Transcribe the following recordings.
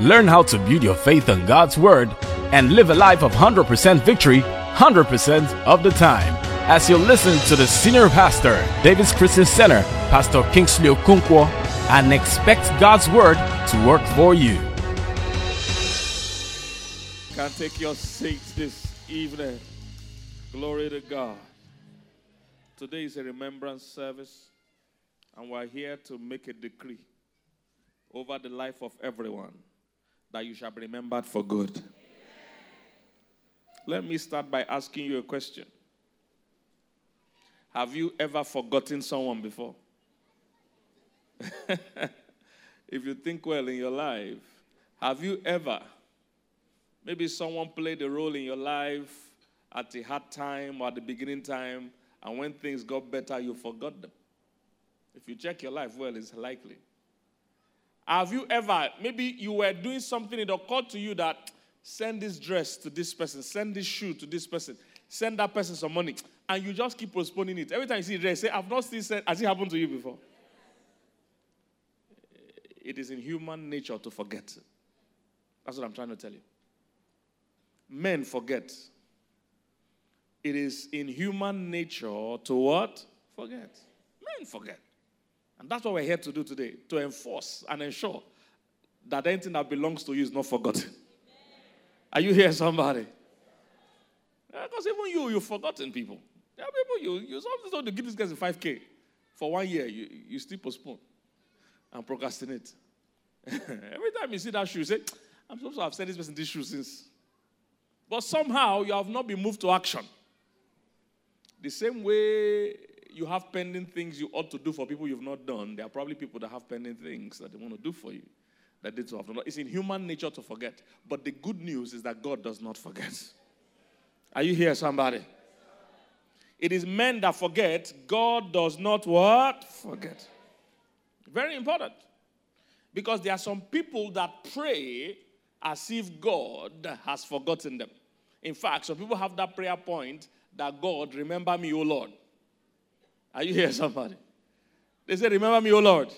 Learn how to build your faith on God's Word and live a life of 100% victory 100% of the time. As you listen to the senior pastor, David's Christian Center, Pastor Kingsley Okonkwo, and expect God's Word to work for you. Can take your seats this evening. Glory to God. Today is a remembrance service, and we're here to make a decree over the life of everyone that you shall be remembered for good. Let me start by asking you a question. Have you ever forgotten someone before? if you think well in your life, have you ever, maybe someone played a role in your life at the hard time or at the beginning time, and when things got better, you forgot them? If you check your life well, it's likely. Have you ever, maybe you were doing something, it occurred to you that send this dress to this person, send this shoe to this person, send that person some money, and you just keep postponing it. Every time you see dress, say, I've not seen sent. Has it happened to you before? It is in human nature to forget. That's what I'm trying to tell you. Men forget. It is in human nature to what? Forget. Men forget. And that's what we're here to do today to enforce and ensure that anything that belongs to you is not forgotten. Are you here, somebody? Because yeah, even you, you've forgotten people. There are people you, you sometimes to give these guys a 5K for one year, you, you still postpone and procrastinate. Every time you see that shoe, you say, I'm supposed to have said this person this shoe since. But somehow you have not been moved to action. The same way you have pending things you ought to do for people you've not done, there are probably people that have pending things that they want to do for you that they have not. It's in human nature to forget. But the good news is that God does not forget. Are you here, somebody? It is men that forget. God does not what? Forget. Very important. Because there are some people that pray as if God has forgotten them. In fact, some people have that prayer point that God, remember me, O Lord. Are you here, somebody? They say, Remember me, O Lord.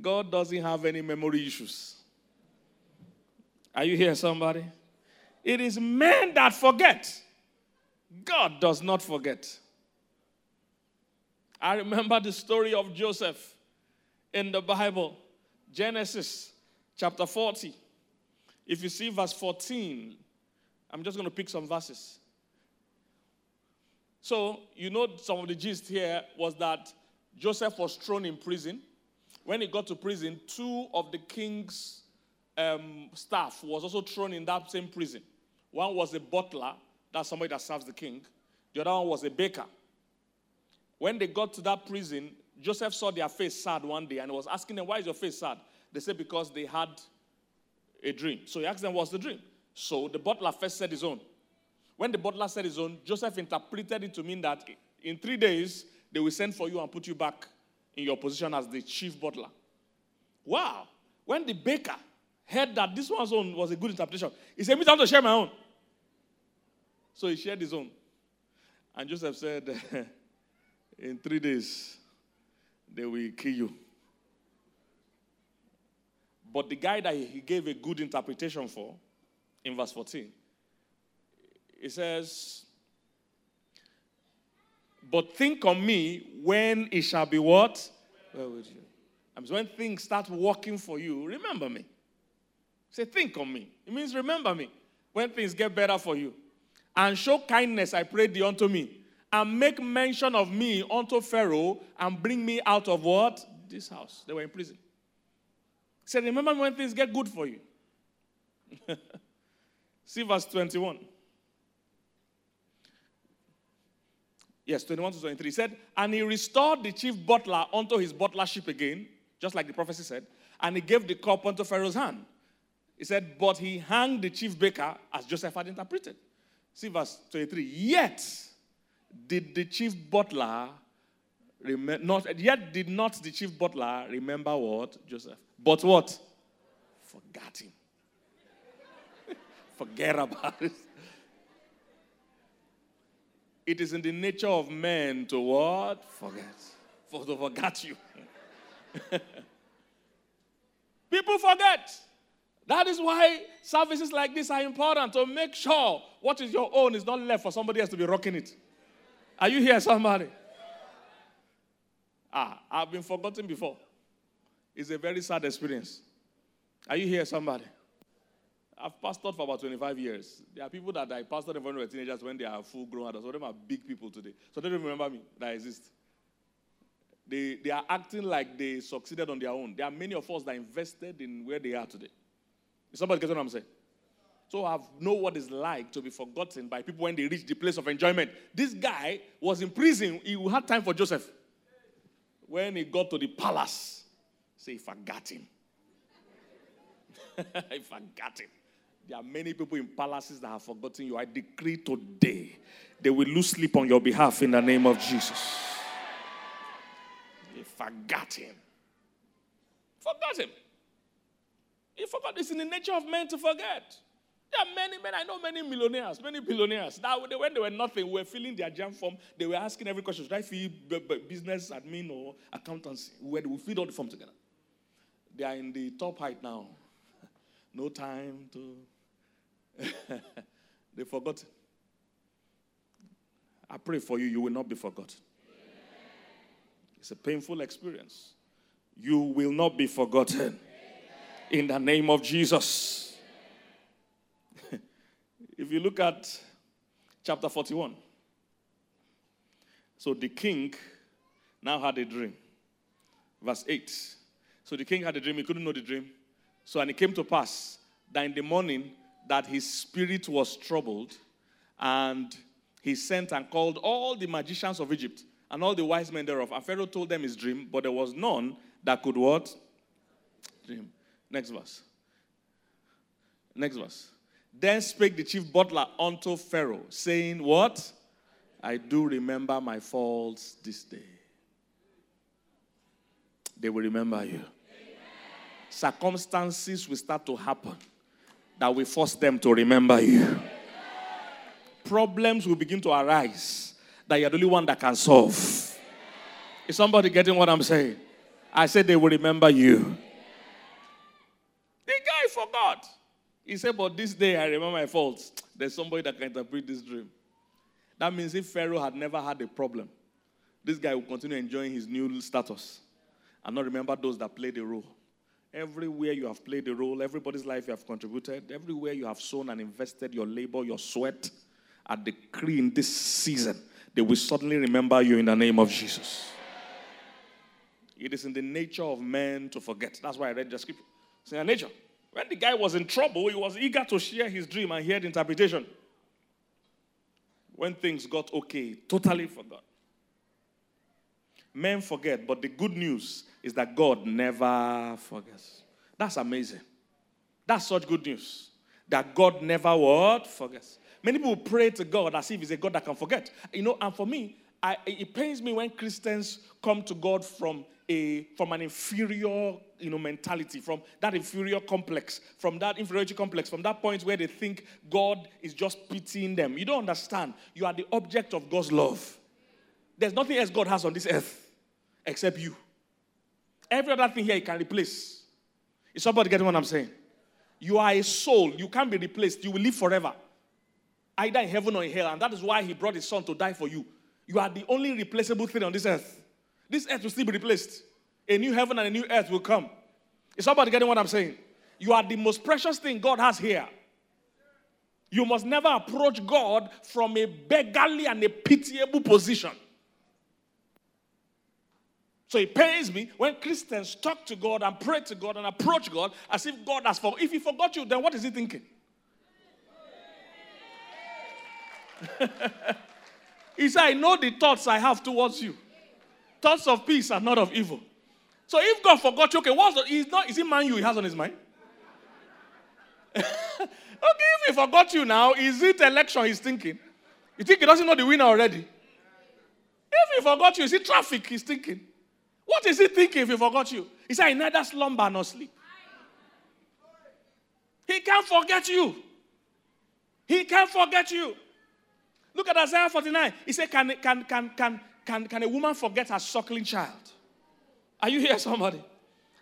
God doesn't have any memory issues. Are you here, somebody? It is men that forget. God does not forget. I remember the story of Joseph in the Bible, Genesis chapter 40. If you see verse 14, I'm just going to pick some verses. So, you know, some of the gist here was that Joseph was thrown in prison. When he got to prison, two of the king's um, staff was also thrown in that same prison. One was a butler, that's somebody that serves the king. The other one was a baker. When they got to that prison, Joseph saw their face sad one day and was asking them, Why is your face sad? They said, Because they had a dream. So he asked them, What's the dream? So the butler first said his own. When the butler said his own, Joseph interpreted it to mean that in three days, they will send for you and put you back in your position as the chief butler. Wow. When the baker heard that this one's own was a good interpretation, he said, Me time to share my own. So he shared his own. And Joseph said, In three days, they will kill you. But the guy that he gave a good interpretation for, in verse 14, it says, But think on me when it shall be what? Where would you? I mean, when things start working for you, remember me. Say, think on me. It means remember me when things get better for you. And show kindness, I pray thee, unto me. And make mention of me unto Pharaoh and bring me out of what? This house. They were in prison. He said, Remember when things get good for you. See verse 21. Yes, 21 to 23. He said, And he restored the chief butler unto his butlership again, just like the prophecy said, and he gave the cup unto Pharaoh's hand. He said, But he hanged the chief baker as Joseph had interpreted. See verse 23. Yet did the chief butler remember not yet did not the chief butler remember what? Joseph. But what? Forgot him. Forget about it. It is in the nature of men to what? Forget. For to forget you. People forget. That is why services like this are important to make sure what is your own is not left for somebody else to be rocking it. Are you here, somebody? Ah, I've been forgotten before. It's a very sad experience. Are you here, somebody? I've pastored for about 25 years. There are people that I pastored in front of teenagers when they are full grown adults. Some of them are big people today. So they don't remember me that I exist. They, they are acting like they succeeded on their own. There are many of us that invested in where they are today. Is somebody getting what I'm saying? So I know what it's like to be forgotten by people when they reach the place of enjoyment. This guy was in prison. He had time for Joseph. When he got to the palace, say, forgot him. I forgot him. There are many people in palaces that have forgotten you. I decree today they will lose sleep on your behalf in the name of Jesus. They forgot him. Forgot him. He forgot. It's in the nature of men to forget. There are many men, I know many millionaires, many billionaires. That when they were nothing, were filling their JAMB form, they were asking every question, should I business admin or accountancy? Where will fill all the form together. They are in the top height now. No time to they forgot. I pray for you, you will not be forgotten. It's a painful experience. You will not be forgotten. In the name of Jesus. if you look at chapter 41, so the king now had a dream. Verse 8. So the king had a dream, he couldn't know the dream. So, and it came to pass that in the morning, that his spirit was troubled, and he sent and called all the magicians of Egypt and all the wise men thereof. And Pharaoh told them his dream, but there was none that could what? Dream. Next verse. Next verse. Then spake the chief butler unto Pharaoh, saying, What? I do remember my faults this day. They will remember you. Amen. Circumstances will start to happen that will force them to remember you. Problems will begin to arise that you're the only one that can solve. Is somebody getting what I'm saying? I said they will remember you. The guy forgot. He said, But this day I remember my faults. There's somebody that can interpret this dream. That means if Pharaoh had never had a problem, this guy will continue enjoying his new status and not remember those that played the role. Everywhere you have played a role, everybody's life you have contributed, everywhere you have sown and invested your labor, your sweat, I decree in this season, they will suddenly remember you in the name of Jesus. It is in the nature of men to forget. That's why I read the scripture. It's in the nature. When the guy was in trouble, he was eager to share his dream and hear the interpretation. When things got okay, totally forgot. Men forget, but the good news is that God never forgets. That's amazing. That's such good news. That God never what? Forgets. Many people pray to God as if He's a God that can forget. You know, and for me, I, it pains me when Christians come to God from a from an inferior you know mentality from that inferior complex from that inferiority complex from that point where they think god is just pitying them you don't understand you are the object of god's love there's nothing else god has on this earth except you Every other thing here you can replace. Is somebody getting what I'm saying? You are a soul. You can't be replaced. You will live forever. Either in heaven or in hell. And that is why he brought his son to die for you. You are the only replaceable thing on this earth. This earth will still be replaced. A new heaven and a new earth will come. Is somebody getting what I'm saying? You are the most precious thing God has here. You must never approach God from a beggarly and a pitiable position. So it pains me when Christians talk to God and pray to God and approach God as if God has forgotten. If He forgot you, then what is He thinking? he said, I know the thoughts I have towards you. Thoughts of peace are not of evil. So if God forgot you, okay, what's the, he's not, is it man you he has on his mind? okay, if he forgot you now, is it election he's thinking? You think he doesn't know the winner already? If he forgot you, is it traffic he's thinking? What is he thinking if he forgot you? He said, I neither slumber nor sleep. He can't forget you. He can't forget you. Look at Isaiah 49. He said, Can, can, can, can, can, can a woman forget her suckling child? Are you here, somebody?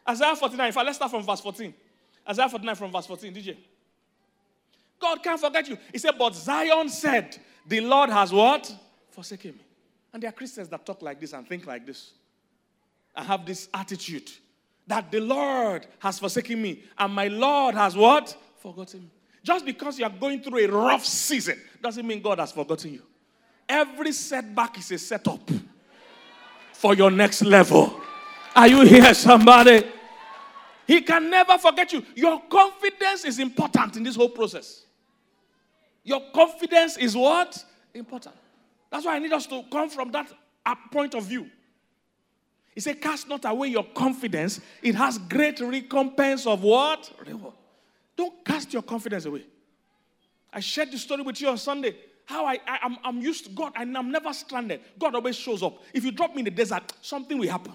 Isaiah 49. In fact, let's start from verse 14. Isaiah 49 from verse 14, did you? God can't forget you. He said, But Zion said, The Lord has what? Forsaken me. And there are Christians that talk like this and think like this. I have this attitude that the Lord has forsaken me and my Lord has what? Forgotten me. Just because you are going through a rough season doesn't mean God has forgotten you. Every setback is a setup for your next level. Are you here, somebody? He can never forget you. Your confidence is important in this whole process. Your confidence is what? Important. That's why I need us to come from that uh, point of view. He said, Cast not away your confidence. It has great recompense of what? Reward. Don't cast your confidence away. I shared the story with you on Sunday. How I, I am I'm, I'm used to God and I'm never stranded. God always shows up. If you drop me in the desert, something will happen.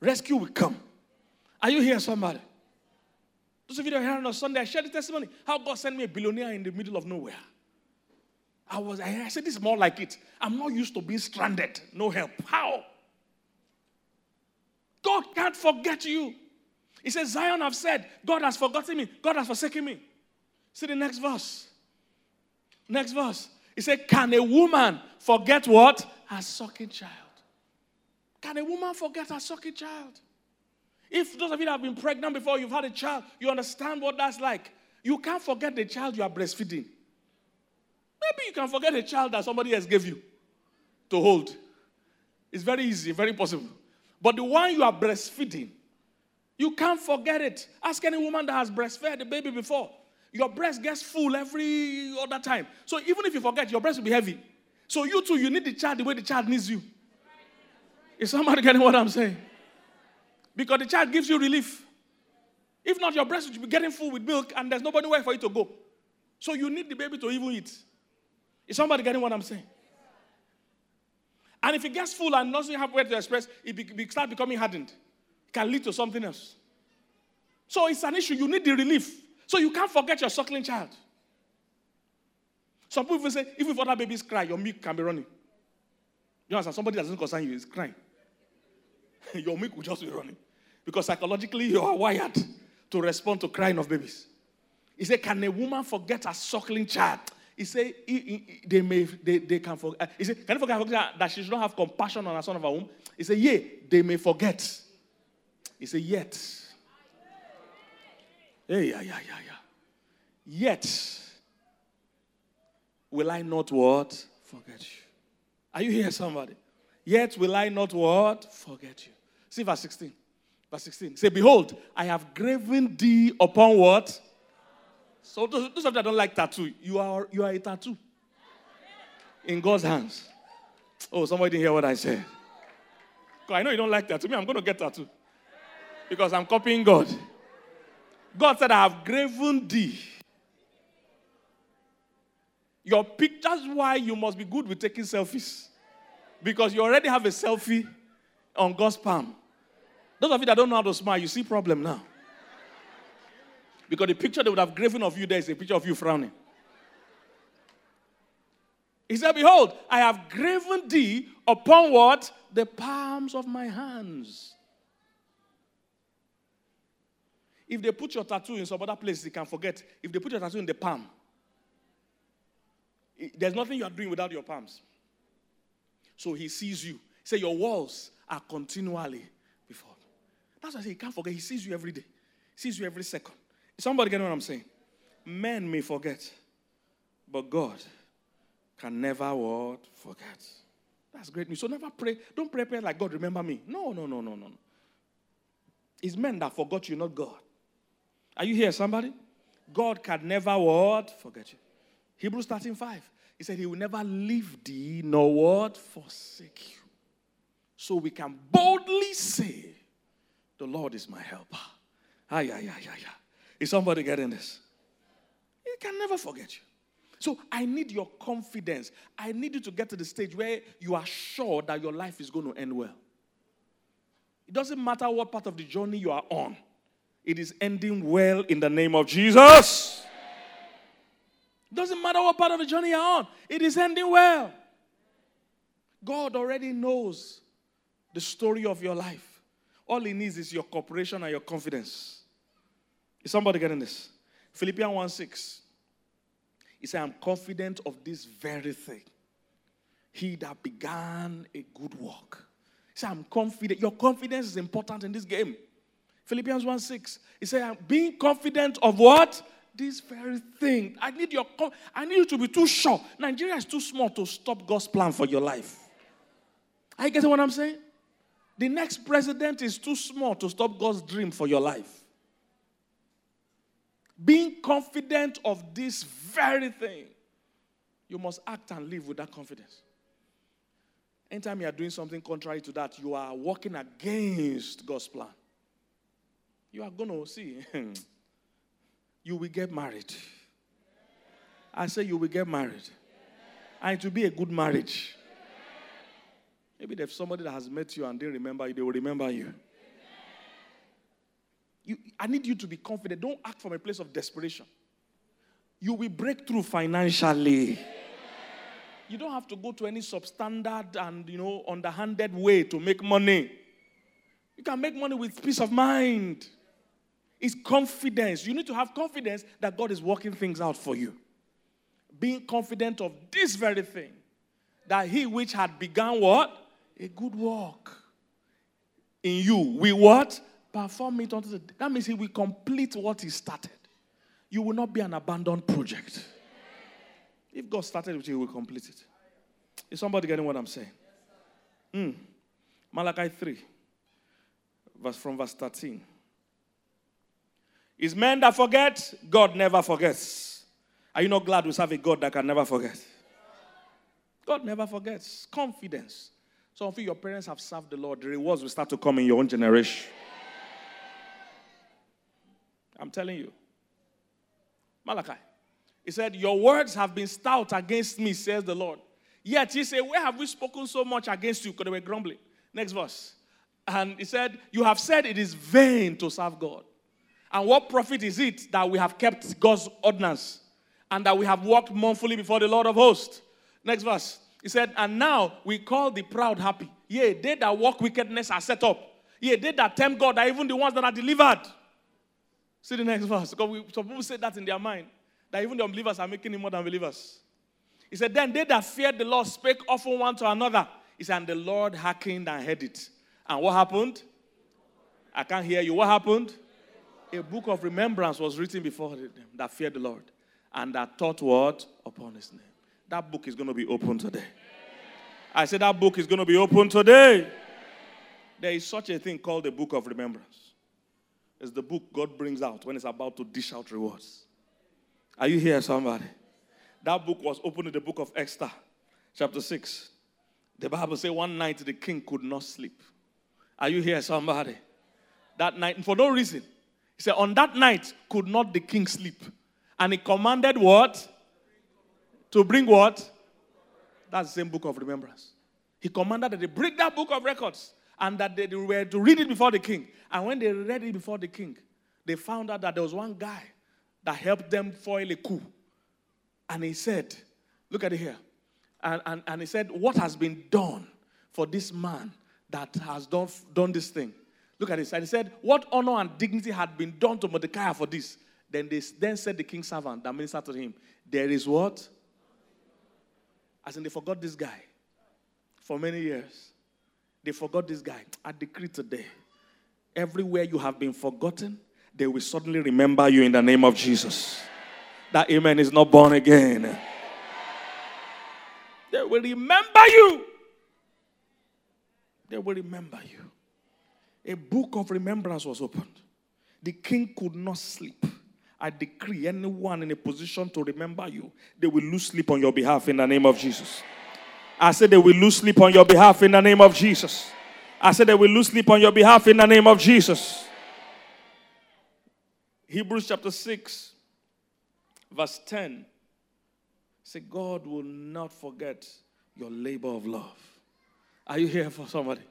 Rescue will come. Are you here, somebody? Those of you that are here on Sunday, I shared the testimony how God sent me a billionaire in the middle of nowhere. I was, I said, this is more like it. I'm not used to being stranded, no help. How? God can't forget you. He says, Zion have said, God has forgotten me, God has forsaken me. See the next verse. Next verse. He said, Can a woman forget what? Her sucking child. Can a woman forget her sucking child? If those of you that have been pregnant before, you've had a child, you understand what that's like. You can't forget the child you are breastfeeding. Maybe you can forget a child that somebody else gave you to hold. It's very easy, very possible. But the one you are breastfeeding, you can't forget it. Ask any woman that has breastfed the baby before. Your breast gets full every other time. So even if you forget, your breast will be heavy. So you too, you need the child the way the child needs you. Is somebody getting what I'm saying? Because the child gives you relief. If not, your breast will be getting full with milk and there's nobody where for you to go. So you need the baby to even eat. Is somebody getting what I'm saying? And if it gets full and doesn't have where to express, it be, be, start becoming hardened. It can lead to something else. So it's an issue. You need the relief. So you can't forget your suckling child. Some people say, even if other babies cry, your milk can be running. You understand? Somebody that doesn't concern you is crying. your milk will just be running. Because psychologically, you are wired to respond to crying of babies. He said, Can a woman forget a suckling child? He said, they, may, they, they can forget. Uh, he said, Can you forget that she should not have compassion on her son of her womb? He said, Yeah, they may forget. He said, Yet. Yeah, yeah, yeah, yeah, yeah. Yet will I not what? Forget you. Are you here, somebody? Yet will I not what? Forget you. See verse 16. Verse 16. Say, Behold, I have graven thee upon what? So those, those of you that don't like tattoo, you are you are a tattoo. In God's hands. Oh, somebody didn't hear what I said. I know you don't like tattoo. Me, I'm going to get tattoo. Because I'm copying God. God said, I have graven thee. Your pictures, why you must be good with taking selfies. Because you already have a selfie on God's palm. Those of you that don't know how to smile, you see problem now. Because the picture they would have graven of you there is a picture of you frowning. He said, Behold, I have graven thee upon what? The palms of my hands. If they put your tattoo in some other place, you can forget. If they put your tattoo in the palm, there's nothing you are doing without your palms. So he sees you. Say your walls are continually before. That's why I say he can't forget. He sees you every day. He sees you every second. Somebody get what I'm saying? Men may forget, but God can never what? Forget. That's great news. So never pray. Don't pray, pray like God remember me. No, no, no, no, no. It's men that forgot you, not God. Are you here, somebody? God can never what? Forget you. Hebrews 13 5. He said, He will never leave thee nor what? Forsake you. So we can boldly say, The Lord is my helper. Ay, ay, ay, ay, ay. Is somebody getting this? He can never forget you. So I need your confidence. I need you to get to the stage where you are sure that your life is going to end well. It doesn't matter what part of the journey you are on. It is ending well in the name of Jesus. Doesn't matter what part of the journey you're on, it is ending well. God already knows the story of your life. All he needs is your cooperation and your confidence. Is somebody getting this? Philippians 1 6. He said, I'm confident of this very thing. He that began a good work. He said, I'm confident. Your confidence is important in this game. Philippians 1 6. He said, I'm being confident of what? This very thing. I need your I need you to be too sure. Nigeria is too small to stop God's plan for your life. Are you getting what I'm saying? The next president is too small to stop God's dream for your life. Being confident of this very thing, you must act and live with that confidence. Anytime you are doing something contrary to that, you are working against God's plan. You are going to see, you will get married. I say you will get married. And it will be a good marriage. Maybe there's somebody that has met you and they remember you, they will remember you. You, I need you to be confident. Don't act from a place of desperation. You will break through financially. You don't have to go to any substandard and you know underhanded way to make money. You can make money with peace of mind. It's confidence. You need to have confidence that God is working things out for you. Being confident of this very thing. That he which had begun what? A good work. In you. We what? Perform it unto the day. that means he will complete what he started. You will not be an abandoned project. If God started with you, he will complete it. Is somebody getting what I'm saying? Mm. Malachi 3, verse from verse 13. Is men that forget? God never forgets. Are you not glad we serve a God that can never forget? God never forgets. Confidence. Some of you, your parents have served the Lord. The rewards will start to come in your own generation. I'm telling you. Malachi. He said, Your words have been stout against me, says the Lord. Yet he said, Where have we spoken so much against you? Because they were grumbling. Next verse. And he said, You have said it is vain to serve God. And what profit is it that we have kept God's ordinance and that we have walked mournfully before the Lord of hosts? Next verse. He said, And now we call the proud happy. Yea, they that walk wickedness are set up. Yea, they that tempt God are even the ones that are delivered. See the next verse. Because we, some people say that in their mind. That even the unbelievers are making him more than believers. He said, Then they that feared the Lord spake often one to another. He said, And the Lord hearkened and heard it. And what happened? I can't hear you. What happened? A book of remembrance was written before them that feared the Lord and that taught what? Upon his name. That book is going to be open today. I said that book is going to be open today. There is such a thing called the book of remembrance is the book God brings out when it's about to dish out rewards. Are you here, somebody? That book was opened in the book of Esther, chapter 6. The Bible says one night the king could not sleep. Are you here, somebody? That night, for no reason. He said, On that night could not the king sleep. And he commanded what? To bring what? That's the same book of remembrance. He commanded that they bring that book of records and that they were to read it before the king. And when they read it before the king, they found out that there was one guy that helped them foil a coup. And he said, Look at it here. And, and, and he said, What has been done for this man that has done, done this thing? Look at this. And he said, What honor and dignity had been done to Mordecai for this? Then they then said the king's servant that ministered to him, There is what? As in, they forgot this guy for many years. They forgot this guy. I decree today everywhere you have been forgotten, they will suddenly remember you in the name of Jesus. That amen is not born again. They will remember you. They will remember you. A book of remembrance was opened. The king could not sleep. I decree anyone in a position to remember you, they will lose sleep on your behalf in the name of Jesus. I said they will lose sleep on your behalf in the name of Jesus. I said they will lose sleep on your behalf in the name of Jesus. Hebrews chapter 6, verse 10. Say, God will not forget your labor of love. Are you here for somebody?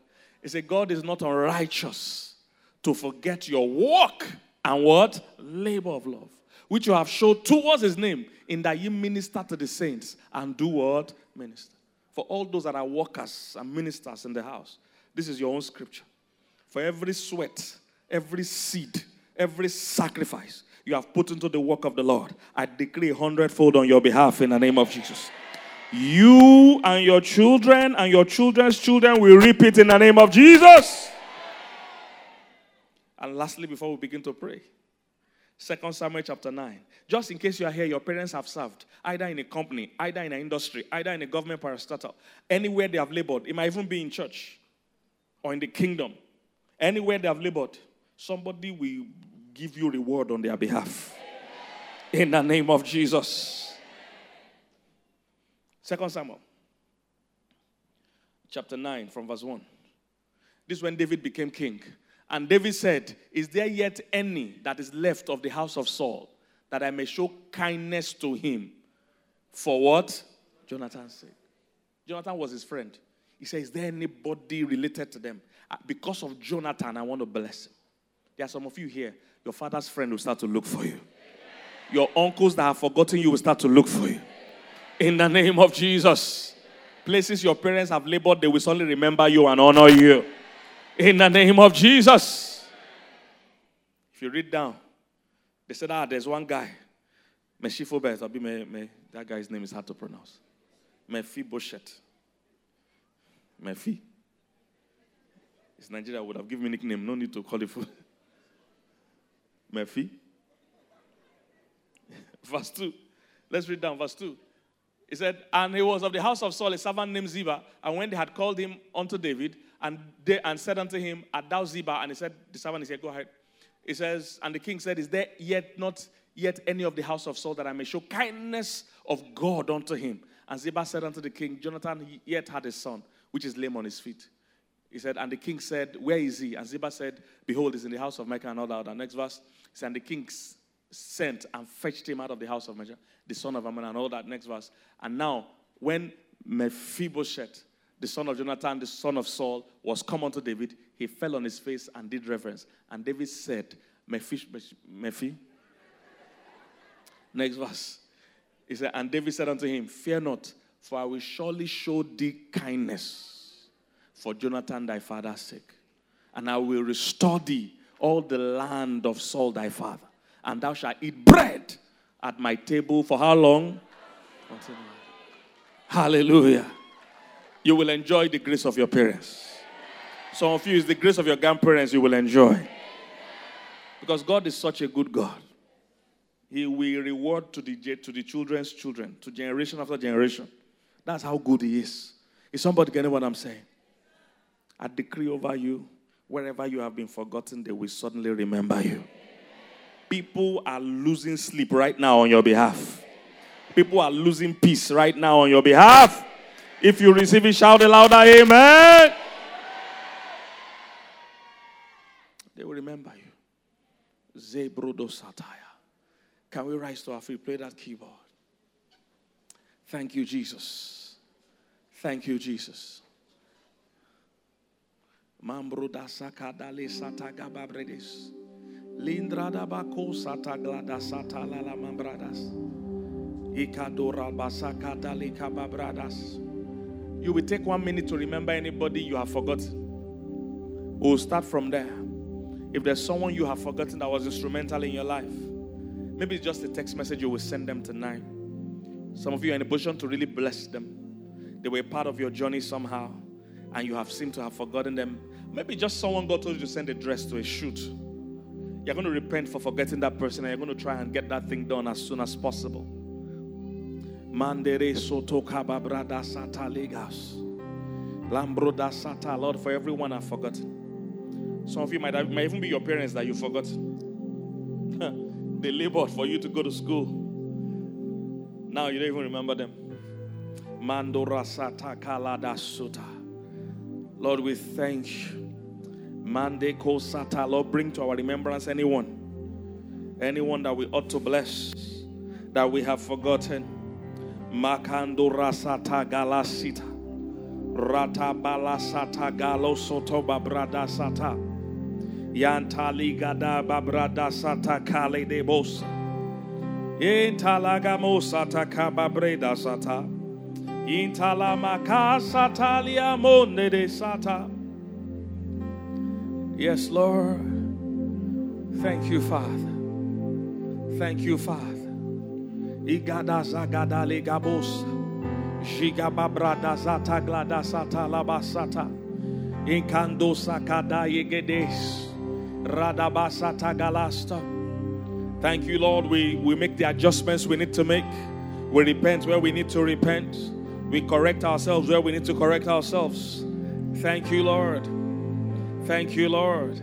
He said, God is not unrighteous to forget your work and what? Labor of love, which you have showed towards his name, in that you minister to the saints and do what? Minister. For all those that are workers and ministers in the house, this is your own scripture. For every sweat, every seed, every sacrifice you have put into the work of the Lord, I decree a hundredfold on your behalf in the name of Jesus. You and your children and your children's children will reap it in the name of Jesus. And lastly, before we begin to pray, Second Samuel chapter 9. Just in case you are here, your parents have served either in a company, either in an industry, either in a government parastatal, anywhere they have labored. It might even be in church or in the kingdom. Anywhere they have labored, somebody will give you reward on their behalf. In the name of Jesus. Second Samuel chapter 9 from verse 1. This is when David became king. And David said, Is there yet any that is left of the house of Saul that I may show kindness to him? For what? Jonathan said. Jonathan was his friend. He said, Is there anybody related to them? Uh, because of Jonathan, I want to bless him. There are some of you here, your father's friend will start to look for you. Your uncles that have forgotten you will start to look for you. In the name of Jesus. Places your parents have labored, they will suddenly remember you and honor you. In the name of Jesus. If you read down, they said, ah, there's one guy. Meshifobeth, be me, me, that guy's name is hard to pronounce. Mephibosheth. Mephi. It's Nigeria would have given me a nickname. No need to call it for Mephi. verse 2. Let's read down verse 2. He said, And he was of the house of Saul, a servant named Ziba. And when they had called him unto David, and, they, and said unto him, Art thou Ziba? And he said, The servant, said, Go ahead. He says, And the king said, Is there yet not yet any of the house of Saul that I may show kindness of God unto him? And Ziba said unto the king, Jonathan yet had a son, which is lame on his feet. He said, And the king said, Where is he? And Ziba said, Behold, he's in the house of Micah and all that. The next verse, he said, And the king sent and fetched him out of the house of Micah, the son of Ammon, and all that. Next verse. And now, when Mephibosheth, the son of Jonathan, the son of Saul, was come unto David, he fell on his face and did reverence. And David said, Mephi, Mephi. Next verse. He said, And David said unto him, Fear not, for I will surely show thee kindness for Jonathan thy father's sake. And I will restore thee all the land of Saul thy father. And thou shalt eat bread at my table for how long? Hallelujah you will enjoy the grace of your parents. Some of you, is the grace of your grandparents you will enjoy. Because God is such a good God. He will reward to the, to the children's children, to generation after generation. That's how good He is. Is somebody getting what I'm saying? I decree over you, wherever you have been forgotten, they will suddenly remember you. People are losing sleep right now on your behalf. People are losing peace right now on your behalf. If you receive it, shout it louder, Amen. They will remember you. Zebrudo Sataya. Can we rise to our feet? Play that keyboard. Thank you, Jesus. Thank you, Jesus. Mambruda sakadale satagababredes. Lindrada bako sataglada satalala mambradas. Ikadora basakadale kababradas. You will take one minute to remember anybody you have forgotten. We'll start from there. If there's someone you have forgotten that was instrumental in your life, maybe it's just a text message you will send them tonight. Some of you are in a position to really bless them. They were part of your journey somehow, and you have seemed to have forgotten them. Maybe just someone God told you to send a dress to a shoot. You're going to repent for forgetting that person, and you're going to try and get that thing done as soon as possible. Mandere soto kababrada sata legas. Lambroda sata, Lord, for everyone I've forgotten. Some of you might, have, might even be your parents that you forgot. they labored for you to go to school. Now you don't even remember them. Mandora sata kalada suta. Lord, we thank you. Mande ko sata. Lord, bring to our remembrance anyone. Anyone that we ought to bless. That we have forgotten Makando rasata galasita. Rata balasata galo soto babrada sata. Yantali gada babrada sata kale de bosa. Intalagamo sata kababreda sata. Intalamaka satalia monde de sata. Yes, Lord. Thank you, Father. Thank you, Father. Igada zagada legabos. Jigababrada zata glada sata labasata. Inkando sakada yegedes. Radabasata galasta. Thank you, Lord. We, we make the adjustments we need to make. We repent where we need to repent. We correct ourselves where we need to correct ourselves. Thank you, Lord. Thank you, Lord.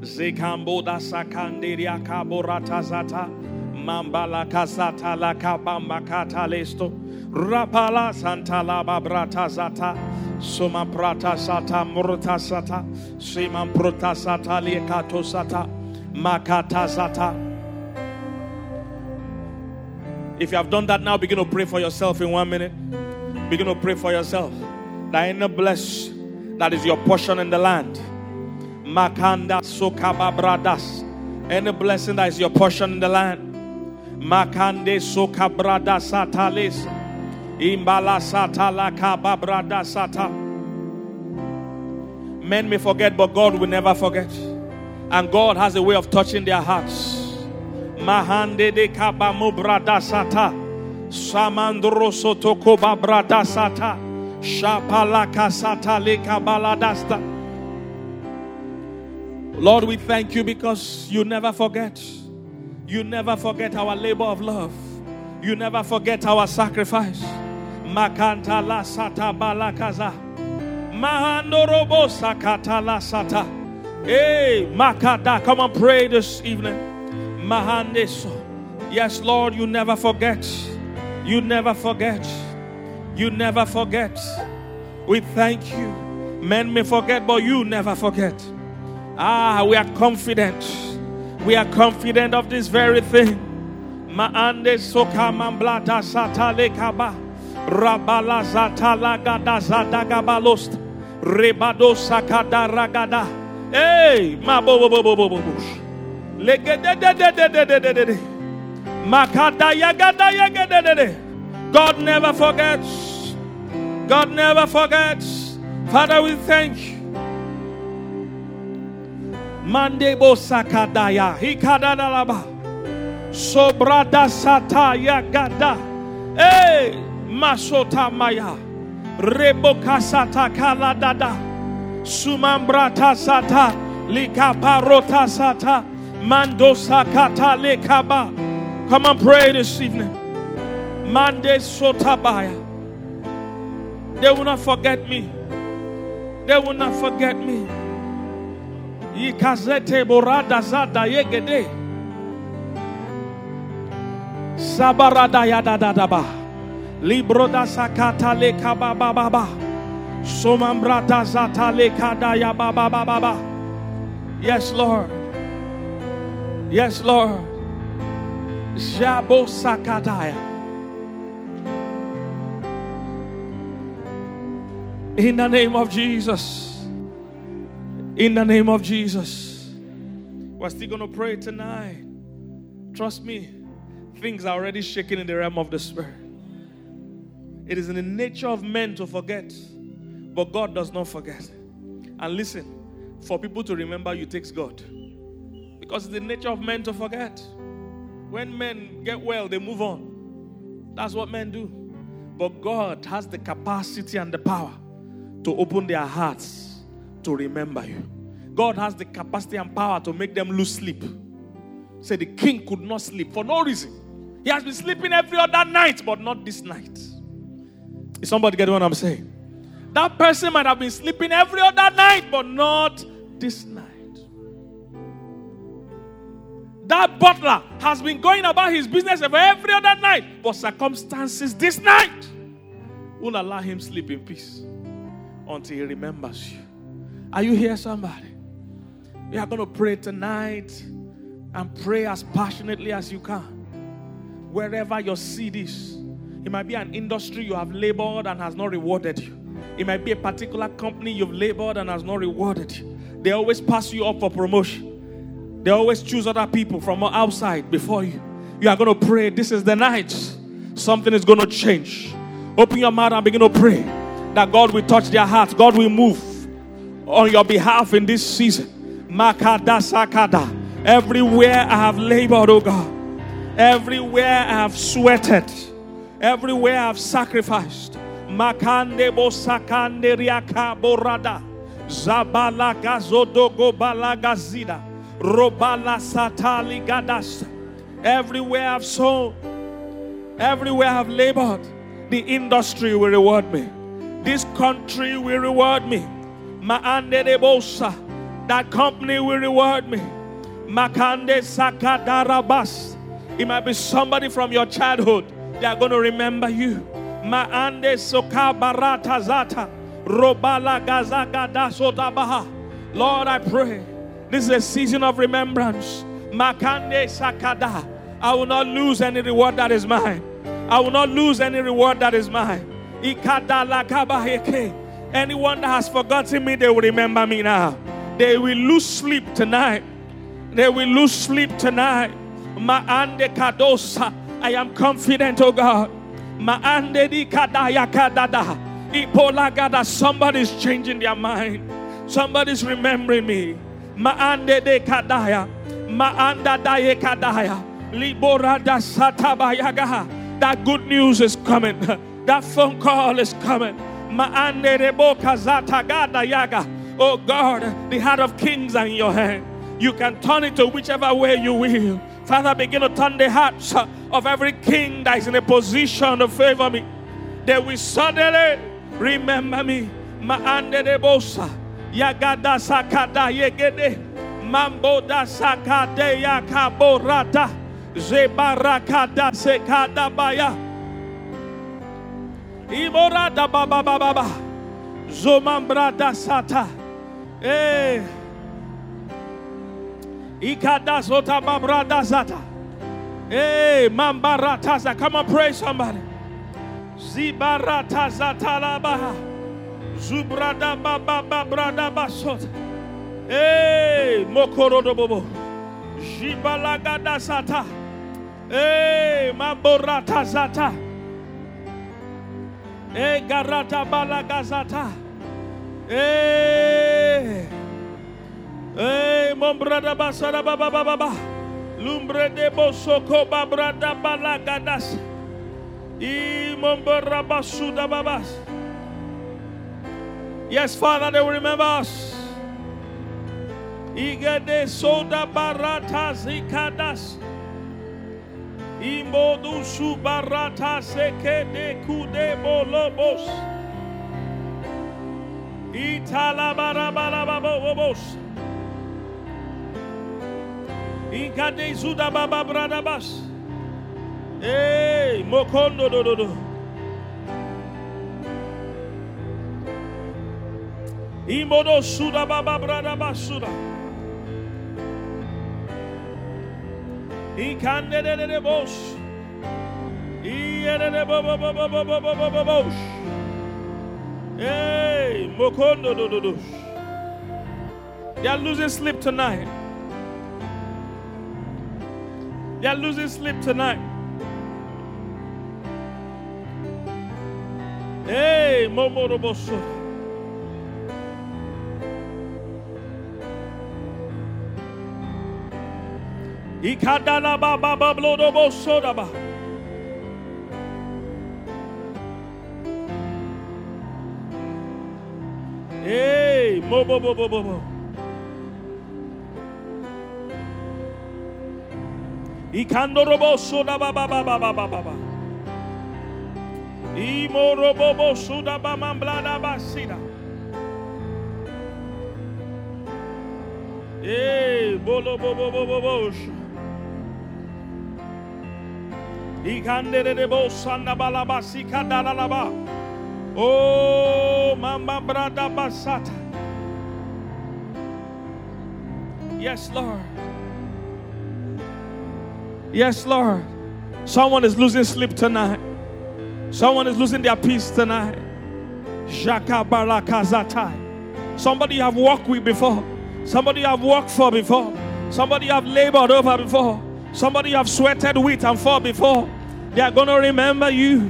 Zekambo da sakandiria kaborata zata. Mambala la. Rapala santa la babrata prata sata murta sata. Sata sata. Makata sata. If you have done that now, begin to pray for yourself in one minute. Begin to pray for yourself. That any bless that is your portion in the land. Makanda sokaba bradas. Any blessing that is your portion in the land. Makande sokabrada satalis. Imbala satala kababrada sata. Men may forget, but God will never forget. And God has a way of touching their hearts. Mahande de kabamu brada sata. Samandro sotoko brada sata. Shapalaka sata le kabaladasta. Lord, we thank you because you never forget. You never forget our labor of love. You never forget our sacrifice. Makanta la sata balakaza. Mahandorobo sakata la sata. Hey, Makada, come and pray this evening. Mahandeso. Yes, Lord, you never forget. You never forget. You never forget. We thank you. Men may forget, but you never forget. Ah, we are confident. We are confident of this very thing. Maande sokamamblata satale kaba. Rabala zatala gada zadagabalost. Rebado sakada ragada. Hey, mabo bo bo bo bo bo. God never forgets. God never forgets. Father, we thank you. Mandebo sakadaya hikadadalaba sobrada sata yagada hey masota maya rebokasata kaladada sumambrata sata likaparota sata Mandosa kata lekaba. Come on, pray this evening. Mande sotabaya. They will not forget me. They will not forget me. Yikazete borada zada yegede. Sabarada yada dadaba. Libroda sakata lekaba baba. Somambrata zata lekada ya baba baba. Yes, Lord. Yes, Lord. Jabo Sakataya. In the name of Jesus. In the name of Jesus. We're still going to pray tonight. Trust me, things are already shaking in the realm of the Spirit. It is in the nature of men to forget, but God does not forget. And listen, for people to remember you takes God. Because it's the nature of men to forget. When men get well, they move on. That's what men do. But God has the capacity and the power to open their hearts to remember you. God has the capacity and power to make them lose sleep. Say the king could not sleep for no reason. He has been sleeping every other night, but not this night. Is somebody getting what I'm saying? That person might have been sleeping every other night, but not this night. That butler has been going about his business every other night, but circumstances this night will allow him sleep in peace until he remembers you. Are you here, somebody? We are going to pray tonight and pray as passionately as you can. Wherever your seed is, it might be an industry you have labored and has not rewarded you. It might be a particular company you've labored and has not rewarded you. They always pass you up for promotion. They always choose other people from outside before you. You are going to pray. This is the night. Something is going to change. Open your mouth and begin to pray that God will touch their hearts. God will move on your behalf in this season. Makada sakada. Everywhere I have labored, oh God. Everywhere I have sweated. Everywhere I have sacrificed. Makande bosakande riaka borada. Zabala gazodogo balagazida. Robala satali gadas. Everywhere I've sown. Everywhere I've labored. The industry will reward me. This country will reward me. Maande de bosa. That company will reward me. Makande sakadarabas. It might be somebody from your childhood. They are going to remember you. Maande soka barata zata. Robala gazagada sotabaha. Lord, I pray. This is a season of remembrance. Makande sakada. I will not lose any reward that is mine. I will not lose any reward that is mine. Anyone that has forgotten me, they will remember me now. They will lose sleep tonight. They will lose sleep tonight. Maande kadosa. I am confident, oh God. Maande di kadaya kadada. Ipolagada. Somebody's changing their mind. Somebody's remembering me. Maande de kadaya. Maanda daye kadaya. Liborada satabayaga. That good news is coming. That phone call is coming. Oh God, the heart of kings are in your hand. You can turn it to whichever way you will. Father, begin to turn the hearts of every king that is in a position to favor me. They will suddenly remember me. Maande de bosa. Yagada sakada yegede. Mambo da sakade yakaborata. Zebarakada sekada baya. Iborada baba baba baba. Zomambrada sata. Eh. Ikada sota babrada zata. Eh, mambarata Come on, pray somebody. Zibarata zata labaha. Zubrada baba babrada basota. Eh, mokorodo bobo. Jibalagada sata. Eh, mamborata zata. Eh, garata balagazata. Eh. Eh, mon brada basara baba baba. Lumbre de bosoko babrada balagadas. I mon basuda babas. Yes, Father, they will remember us. Igade soda barata zikadas. Imodushu barata seke de kude bolobos. Italabarabarababobos. Inkadezuda bababradabas. Hey, mokondo do do do. Imodosuda bababradabasuda. Bo bos. Hey, mokondo do do do. They are losing sleep tonight. They are losing sleep tonight. Hey, Momoroboso. Ikadala baba bablodobo sodaba. Hey, mobo bobo bobo. Ikando robo da ba ba ba ba ba ba ba ba. Imo robo bo suda ba mamblada basida. Eh, bolo bo bo bo bo bo. Bo Oh, mama brada basata. Yes, Lord. Yes, Lord. Someone is losing sleep tonight. Someone is losing their peace tonight. Somebody you have walked with before. Somebody you have worked for before. Somebody you have labored over before. Somebody you have sweated with and for before. They are going to remember you.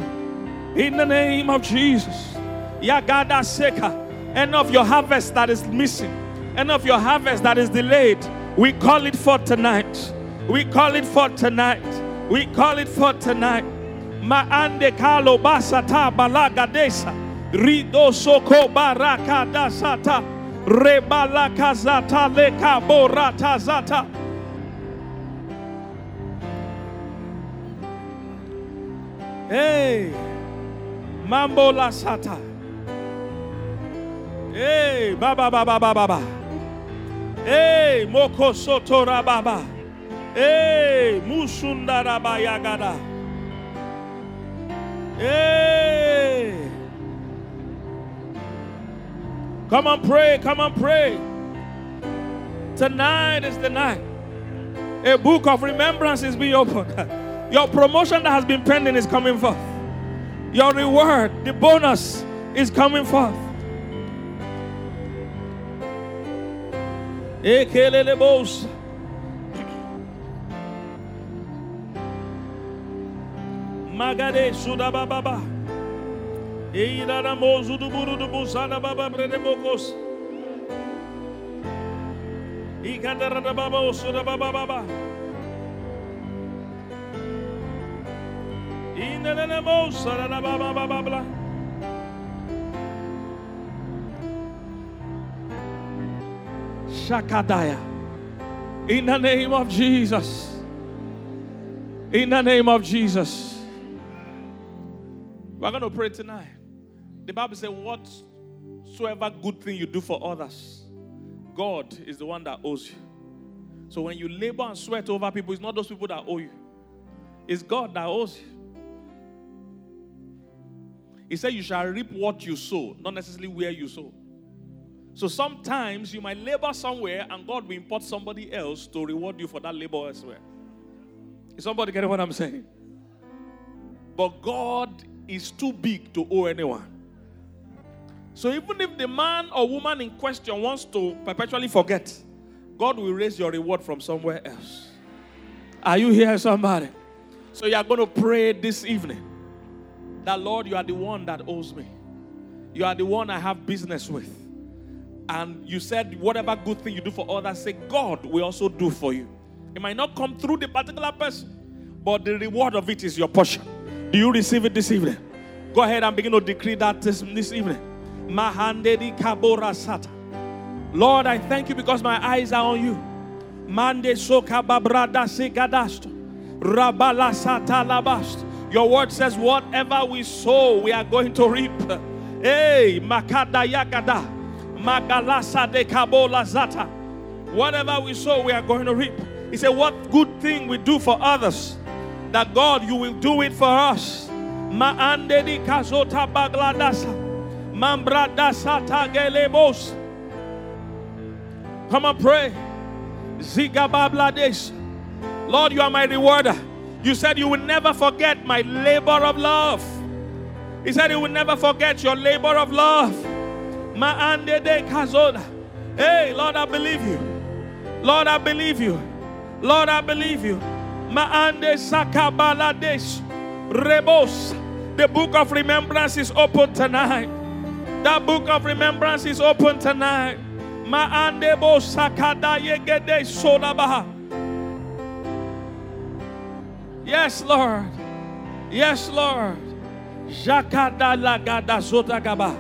In the name of Jesus. Yagada Seka. End of your harvest that is missing. End of your harvest that is delayed. We call it for tonight. We call it for tonight. We call it for tonight. Maande kalo basata desa, Rido soko baraka dasata. Rebalaka zata leka borata zata. Hey, Mambo la sata. Hey, baba baba baba baba. Hey, moko soto rababa. Hey, musunda rabayagada. Hey. Come on, pray. Come on, pray. Tonight is the night. A book of remembrance is being opened. Your promotion that has been pending is coming forth. Your reward, the bonus, is coming forth. Magade sudababa. Eirara mozu do buru do busada baba brede bokos. Ikadara da baba osuda baba baba. Shakadaya. In the name of Jesus. In the name of Jesus. We're going to pray tonight. The Bible says, Whatsoever good thing you do for others, God is the one that owes you. So when you labor and sweat over people, it's not those people that owe you, it's God that owes you. He said, You shall reap what you sow, not necessarily where you sow. So sometimes you might labor somewhere and God will import somebody else to reward you for that labor elsewhere. Is somebody getting what I'm saying? But God is too big to owe anyone. So even if the man or woman in question wants to perpetually forget, God will raise your reward from somewhere else. Are you here, somebody? So you are going to pray this evening that Lord, you are the one that owes me. You are the one I have business with. And you said, whatever good thing you do for others, say, God will also do for you. It might not come through the particular person, but the reward of it is your portion. Do you receive it this evening? Go ahead and begin to decree that this, this evening. Mahandedi kabora sata. Lord, I thank you because my eyes are on you. Mande soka babrada sigadasto. Rabala sata. Your word says, whatever we sow, we are going to reap. Hey, makada yakada. Magalasa de kabola zata. Whatever we sow, we are going to reap. He said, What good thing we do for others, that God, you will do it for us. Maande di kazota bagladasa. Mambradasata gelebos. Come on, pray. Zigabablades. Lord, you are my rewarder. You said you will never forget my labor of love. He said he will never forget your labor of love. Hey, Lord, I believe you. Lord, I believe you. Lord, I believe you. Maande sakabalades. Rebos. The book of remembrance is open tonight. That book of remembrance is open tonight. Maande bo sakada yegede sodabaha. Yes, Lord. Yes, Lord. Jakada lagada zotagaba.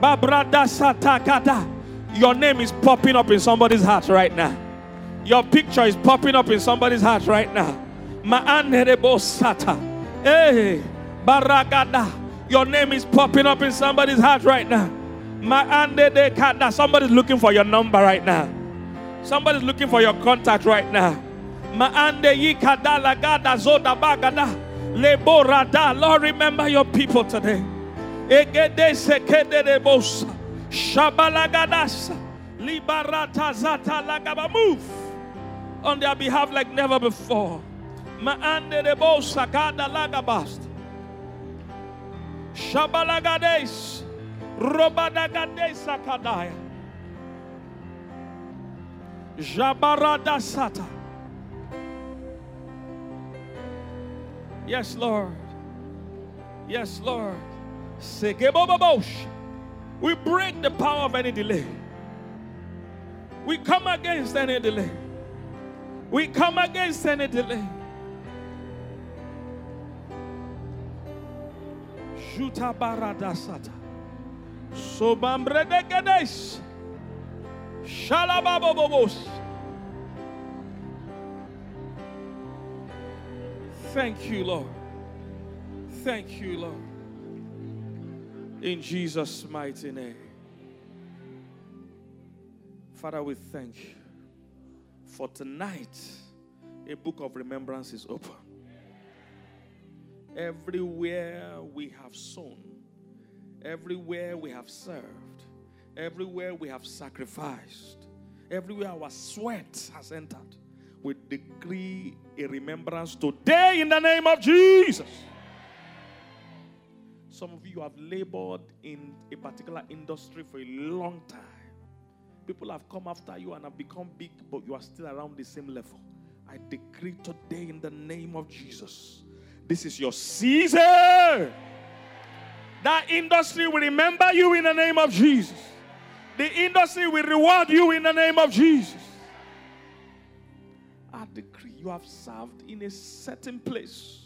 Babrada satakata. Your name is popping up in somebody's heart right now. Your picture is popping up in somebody's heart right now. Ma'anerebo sata. Hey, baragada. Your name is popping up in somebody's heart right now. Ma'ande de kada. Somebody's looking for your number right now. Somebody's looking for your contact right now. Ma'ande yikada lagada zoda bagada. Leborada. Lord, remember your people today. Egede sekede de bosa. Shabalagadas. Libarata zata lagaba. Move on their behalf like never before. Maande de bosa kada lagabast. Shabalagades. Robadagades sakadaya. Jabarada Yes, Lord. Yes, Lord. We break the power of any delay. We come against any delay. We come against any delay. Juta barada sata. Sobambre de gedes. Shalababobos. Thank you, Lord. Thank you, Lord. In Jesus' mighty name. Father, we thank you for tonight. A book of remembrance is open. Everywhere we have sown, everywhere we have served, everywhere we have sacrificed, everywhere our sweat has entered, we decree a remembrance today in the name of Jesus. Some of you have labored in a particular industry for a long time. People have come after you and have become big, but you are still around the same level. I decree today in the name of Jesus this is your season. That industry will remember you in the name of Jesus. The industry will reward you in the name of Jesus. You have served in a certain place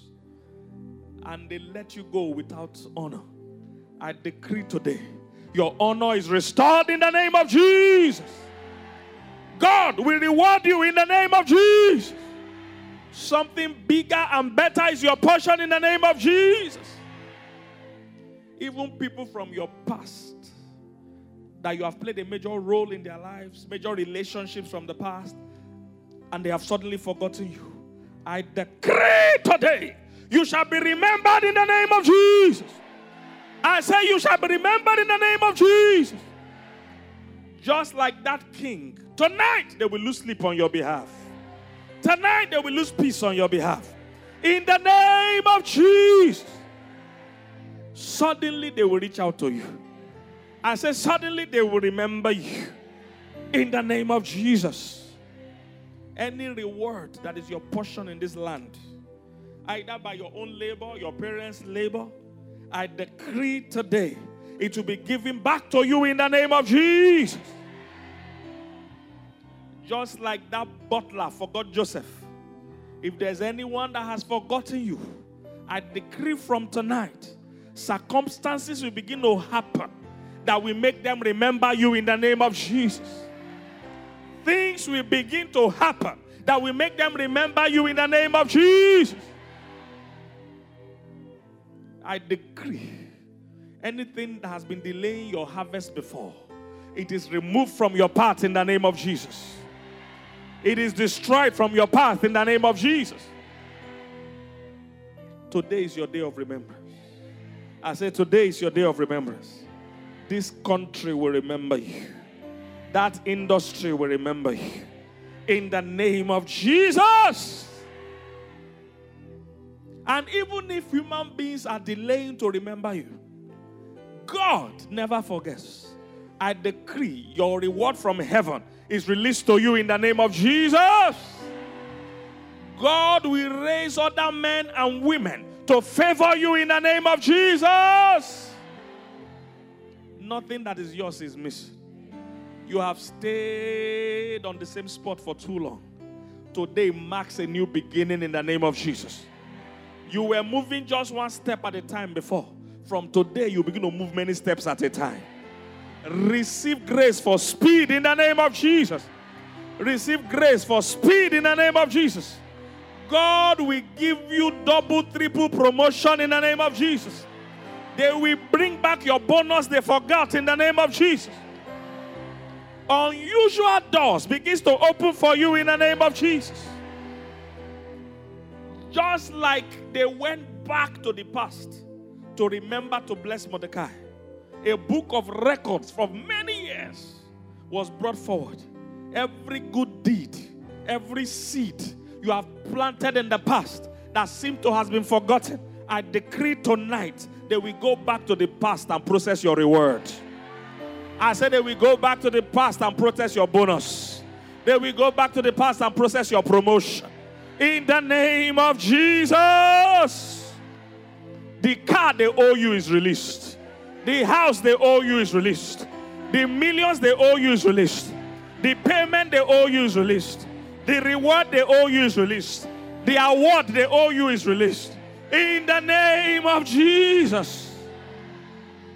and they let you go without honor. I decree today your honor is restored in the name of Jesus. God will reward you in the name of Jesus. Something bigger and better is your portion in the name of Jesus. Even people from your past that you have played a major role in their lives, major relationships from the past, and they have suddenly forgotten you. I decree today, you shall be remembered in the name of Jesus. I say, you shall be remembered in the name of Jesus. Just like that king, tonight they will lose sleep on your behalf. Tonight they will lose peace on your behalf. In the name of Jesus. Suddenly they will reach out to you. I say, suddenly they will remember you. In the name of Jesus. Any reward that is your portion in this land, either by your own labor, your parents' labor, I decree today it will be given back to you in the name of Jesus. Just like that butler forgot Joseph. If there's anyone that has forgotten you, I decree from tonight, circumstances will begin to happen that will make them remember you in the name of Jesus. Things will begin to happen that will make them remember you in the name of Jesus. I decree anything that has been delaying your harvest before, it is removed from your path in the name of Jesus. It is destroyed from your path in the name of Jesus. Today is your day of remembrance. I say, Today is your day of remembrance. This country will remember you, that industry will remember you. In the name of Jesus. And even if human beings are delaying to remember you, God never forgets. I decree your reward from heaven is released to you in the name of Jesus. God will raise other men and women to favor you in the name of Jesus. Nothing that is yours is missing. You have stayed on the same spot for too long. Today marks a new beginning in the name of Jesus. You were moving just one step at a time before. From today, you begin to move many steps at a time. Receive grace for speed in the name of Jesus. Receive grace for speed in the name of Jesus. God will give you double, triple promotion in the name of Jesus. They will bring back your bonus they forgot in the name of Jesus. Unusual doors begins to open for you in the name of Jesus. Just like they went back to the past to remember to bless Mordecai a book of records from many years was brought forward. Every good deed, every seed you have planted in the past that seemed to have been forgotten, I decree tonight that we go back to the past and process your reward. I said that we go back to the past and process your bonus. That we go back to the past and process your promotion. In the name of Jesus. The car they owe you is released. The house they owe you is released. The millions they owe you is released. The payment they owe you is released. The reward they owe you is released. The award they owe you is released. In the name of Jesus.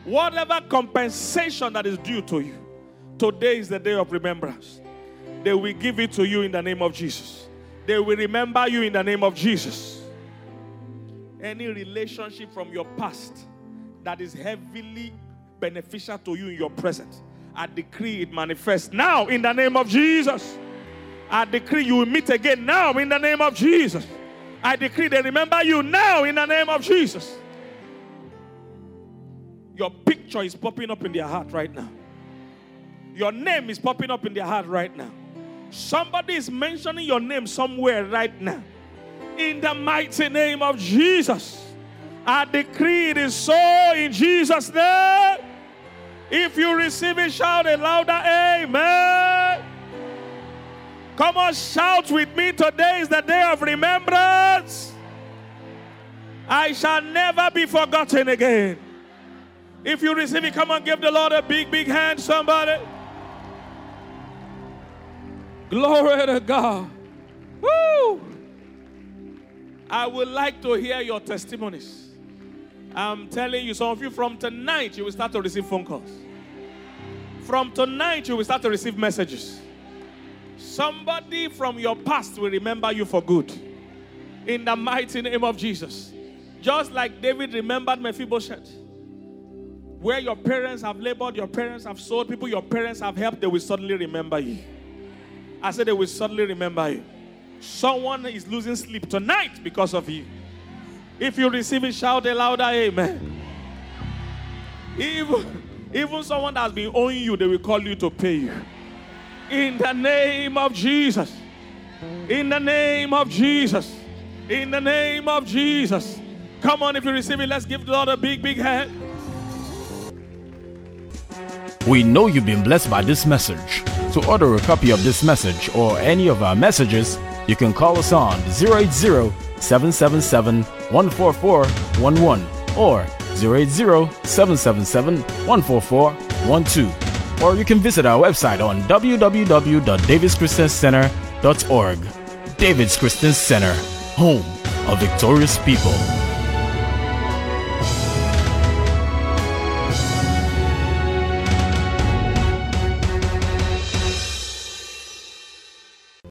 Whatever compensation that is due to you, today is the day of remembrance. They will give it to you in the name of Jesus. They will remember you in the name of Jesus. Any relationship from your past that is heavily beneficial to you in your present, I decree it manifests now in the name of Jesus. I decree you will meet again now in the name of Jesus. I decree they remember you now in the name of Jesus. Your picture is popping up in their heart right now. Your name is popping up in their heart right now. Somebody is mentioning your name somewhere right now. In the mighty name of Jesus. I decree it is so in Jesus' name. If you receive it, shout a louder Amen. Come on, shout with me. Today is the day of remembrance. I shall never be forgotten again. If you receive it, come on, give the Lord a big, big hand, somebody. Glory to God. Woo! I would like to hear your testimonies. I'm telling you, some of you from tonight, you will start to receive phone calls. From tonight, you will start to receive messages. Somebody from your past will remember you for good. In the mighty name of Jesus. Just like David remembered Mephibosheth. Where your parents have labored, your parents have sold, people your parents have helped, they will suddenly remember you. I said they will suddenly remember you. Someone is losing sleep tonight because of you. If you receive it, shout a louder amen. Even, even someone that has been owing you, they will call you to pay you. In the name of Jesus. In the name of Jesus. In the name of Jesus. Come on, if you receive it, let's give the Lord a big, big hand. We know you've been blessed by this message. To order a copy of this message or any of our messages, you can call us on 080 777 14411 or 080 777 14412. Or you can visit our website on www.davidschristiancenter.org. David's Christian Center, home of victorious people.